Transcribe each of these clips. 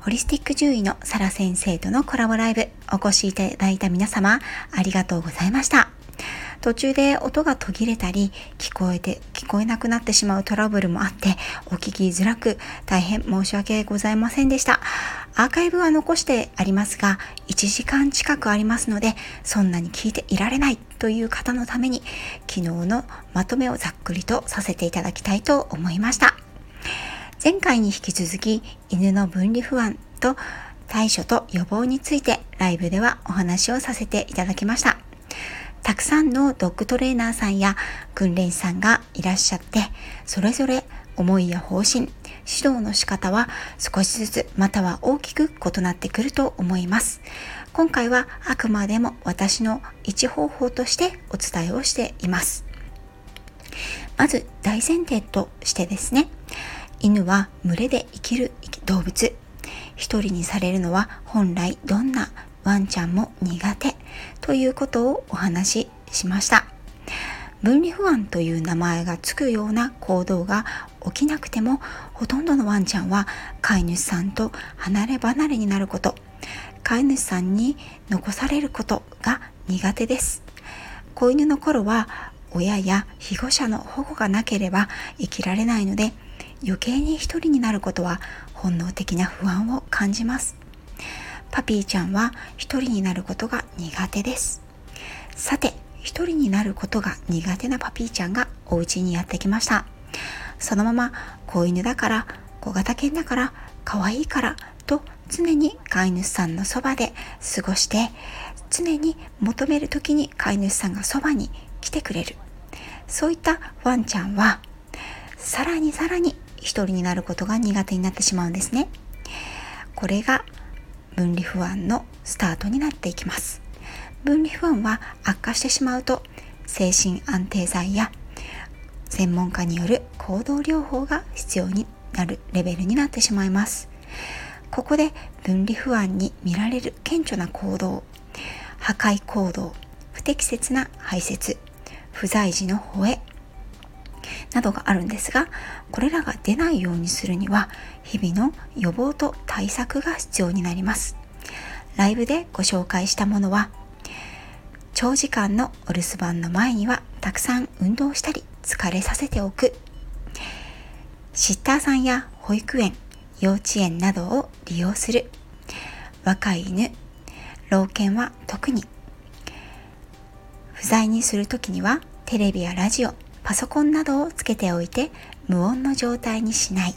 ホリスティック獣医のサラ先生とのコラボライブお越しいただいた皆様ありがとうございました。途中で音が途切れたり聞こえて聞こえなくなってしまうトラブルもあってお聞きづらく大変申し訳ございませんでしたアーカイブは残してありますが1時間近くありますのでそんなに聞いていられないという方のために昨日のまとめをざっくりとさせていただきたいと思いました前回に引き続き犬の分離不安と対処と予防についてライブではお話をさせていただきました。たくさんのドッグトレーナーさんや訓練士さんがいらっしゃって、それぞれ思いや方針、指導の仕方は少しずつまたは大きく異なってくると思います。今回はあくまでも私の一方法としてお伝えをしています。まず大前提としてですね、犬は群れで生きる動物。一人にされるのは本来どんなワンちゃんも苦手ということをお話ししました。分離不安という名前がつくような行動が起きなくてもほとんどのワンちゃんは飼い主さんと離れ離れになること飼い主さんに残されることが苦手です子犬の頃は親や保護者の保護がなければ生きられないので余計に一人になることは本能的な不安を感じますパピーちゃんは一人になることが苦手です。さて、一人になることが苦手なパピーちゃんがお家にやってきました。そのまま子犬だから、小型犬だから、可愛いからと常に飼い主さんのそばで過ごして常に求める時に飼い主さんがそばに来てくれるそういったワンちゃんはさらにさらに一人になることが苦手になってしまうんですね。これが分離不安のスタートになっていきます。分離不安は悪化してしまうと精神安定剤や専門家による行動療法が必要になるレベルになってしまいます。ここで分離不安に見られる顕著な行動破壊行動不適切な排泄不在時の吠えなどがあるんですがこれらが出ないようにするには日々の予防と対策が必要になります。ライブでご紹介したものは長時間のお留守番の前にはたくさん運動したり疲れさせておく。シッターさんや保育園幼稚園などを利用する。若い犬老犬は特に。不在にする時にはテレビやラジオパソコンなどをつけておいて無音の状態にしない。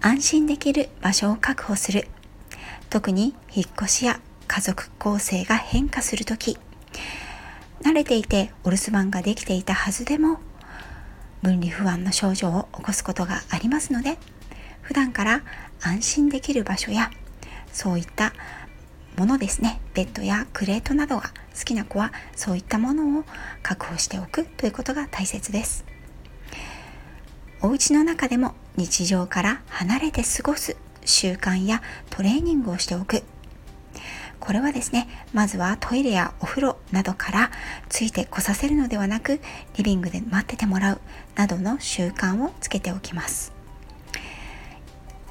安心できる場所を確保する。特に引っ越しや家族構成が変化する時。慣れていてお留守番ができていたはずでも分離不安の症状を起こすことがありますので普段から安心できる場所やそういったものですね。ベッドやクレートなどが好きな子はそういったものを確保しておくということが大切です。お家の中でも日常から離れて過ごす習慣やトレーニングをしておく。これはですねまずはトイレやお風呂などからついてこさせるのではなくリビングで待っててもらうなどの習慣をつけておきます。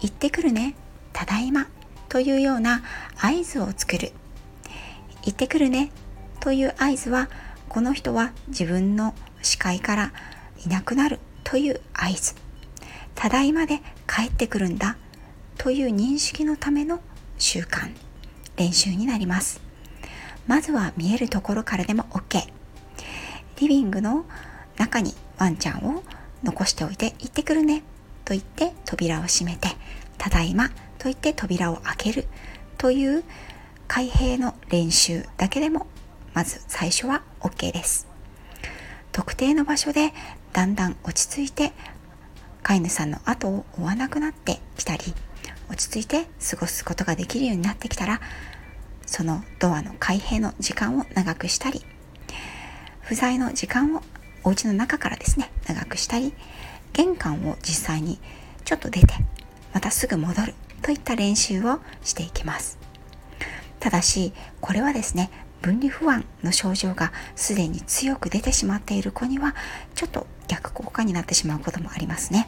行ってくるねただいまというような合図を作る。行ってくるね。という合図はこの人は自分の視界からいなくなる。という合図。ただいまで帰ってくるんだ。という認識のための習慣。練習になります。まずは見えるところからでも OK リビングの中にワンちゃんを残しておいて行ってくるね。と言って扉を閉めてただいまと言って扉を開ける。という開閉の練習だけでもまず最初は OK です。特定の場所でだんだん落ち着いて飼い主さんの後を追わなくなってきたり落ち着いて過ごすことができるようになってきたらそのドアの開閉の時間を長くしたり不在の時間をお家の中からですね長くしたり玄関を実際にちょっと出てまたすぐ戻る。といった練習をしていきます。ただしこれはですね分離不安の症状がすでに強く出てしまっている子にはちょっと逆効果になってしまうこともありますね。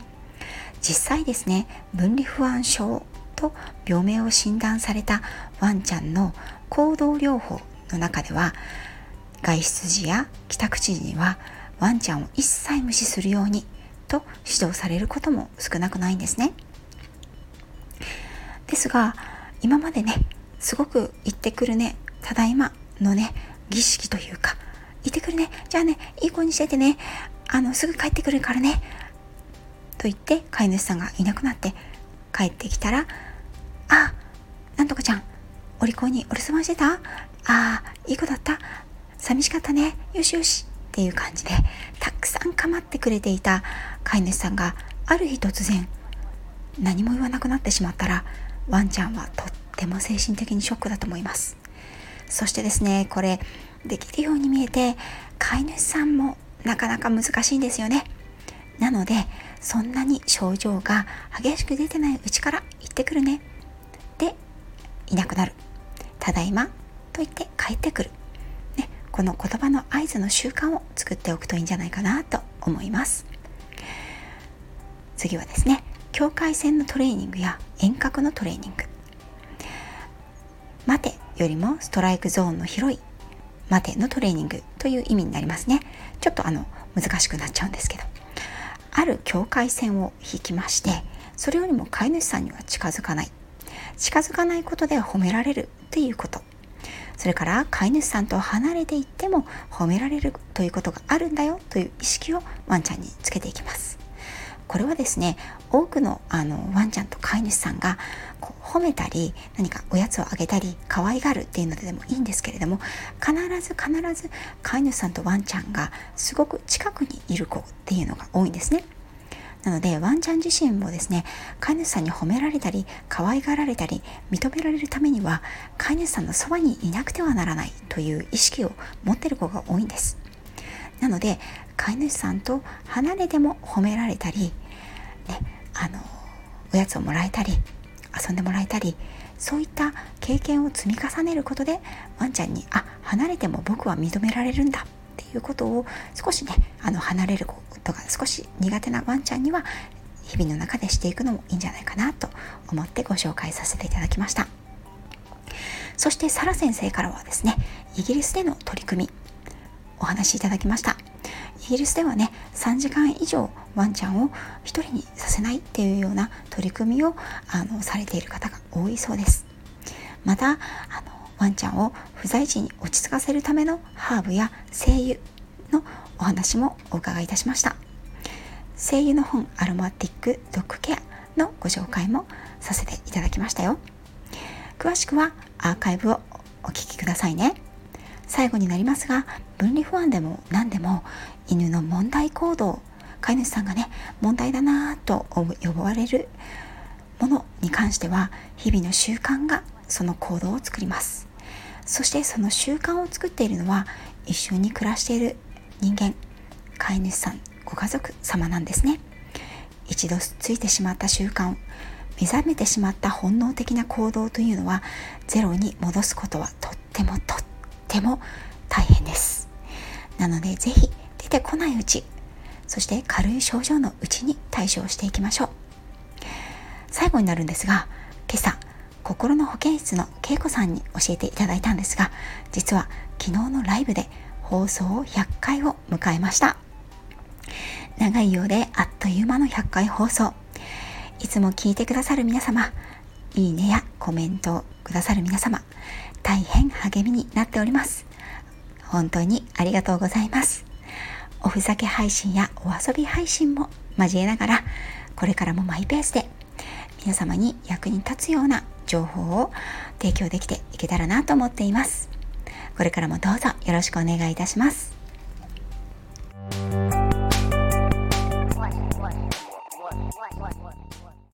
実際ですね分離不安症と病名を診断されたワンちゃんの行動療法の中では外出時や帰宅時にはワンちゃんを一切無視するようにと指導されることも少なくないんですね。ですが今までねすごく行ってくるねただいまのね儀式というか行ってくるねじゃあねいい子にしててねあのすぐ帰ってくるからねと言って飼い主さんがいなくなって帰ってきたらあなんとかちゃんお利口にお留守番してた？ああいい子だった。寂しかったね。よしよし。っていう感じでたくさん構ってくれていた飼い主さんがある日突然何も言わなくなってしまったらワンちゃんはとっても精神的にショックだと思います。そしてですねこれできるように見えて飼い主さんもなかなか難しいんですよね。なのでそんなに症状が激しく出てないうちから行ってくるね。でいなくなる。ただいまと言って帰ってくる、ね、この言葉の合図の習慣を作っておくといいんじゃないかなと思います。次はですね境界線のトレーニングや遠隔のトレーニング。待てよりもストライクゾーンの広い待てのトレーニングという意味になりますね。ちょっとあの難しくなっちゃうんですけど。ある境界線を引きましてそれよりも飼い主さんには近づかない。近づかないことで褒められるということ。それから飼い主さんと離れていっても褒められるということがあるんだよという意識をワンちゃんにつけていきます。これはですね多くのあのワンちゃんと飼い主さんがこう褒めたり何かおやつをあげたり可愛がるっていうのでもいいんですけれども必ず必ず飼い主さんとワンちゃんがすごく近くにいる子っていうのが多いんですね。なのでワンちゃん自身もですね飼い主さんに褒められたり可愛がられたり認められるためには飼い主さんのそばにいなくてはならないという意識を持ってる子が多いんです。なので飼い主さんと離れても褒められたり、ね、あのおやつをもらえたり遊んでもらえたりそういった経験を積み重ねることでワンちゃんにあ離れても僕は認められるんだっていうことを少しねあの離れることが少し苦手なワンちゃんには日々の中でしていくのもいいんじゃないかなと思ってご紹介させていただきました。そしてサラ先生からはですねイギリスでの取り組みお話しいただきました。イギリスではね3時間以上ワンちゃんを1人にさせないっていうような取り組みをあのされている方が多いそうです。またあのワンちゃんを不在時に落ち着かせるためのハーブや精油のお話もお伺いいたしました。精油の本アロマティックドッグケアのご紹介もさせていただきましたよ。詳しくはアーカイブをお聞きくださいね。最後になりますが分離不安でも何でも犬の問題行動飼い主さんがね問題だなぁと呼ばれるものに関しては日々の習慣がその行動を作ります。そしてその習慣を作っているのは一緒に暮らしている人間飼い主さんご家族様なんですね。一度ついてしまった習慣目覚めてしまった本能的な行動というのはゼロに戻すことはとってもとっても大変です。なので是非出てこないうちそして軽い症状のうちに対処をしていきましょう。最後になるんですが今朝心の保健室の恵子さんに教えていただいたんですが実は昨日のライブで放送100回を迎えました。長いようであっという間の100回放送。いつも聞いてくださる皆様いいねやコメントをくださる皆様大変励みになっております。本当にありがとうございます。おふざけ配信やお遊び配信も交えながらこれからもマイペースで皆様に役に立つような情報を提供できていけたらなと思っています。これからもどうぞよろしくお願いいたします。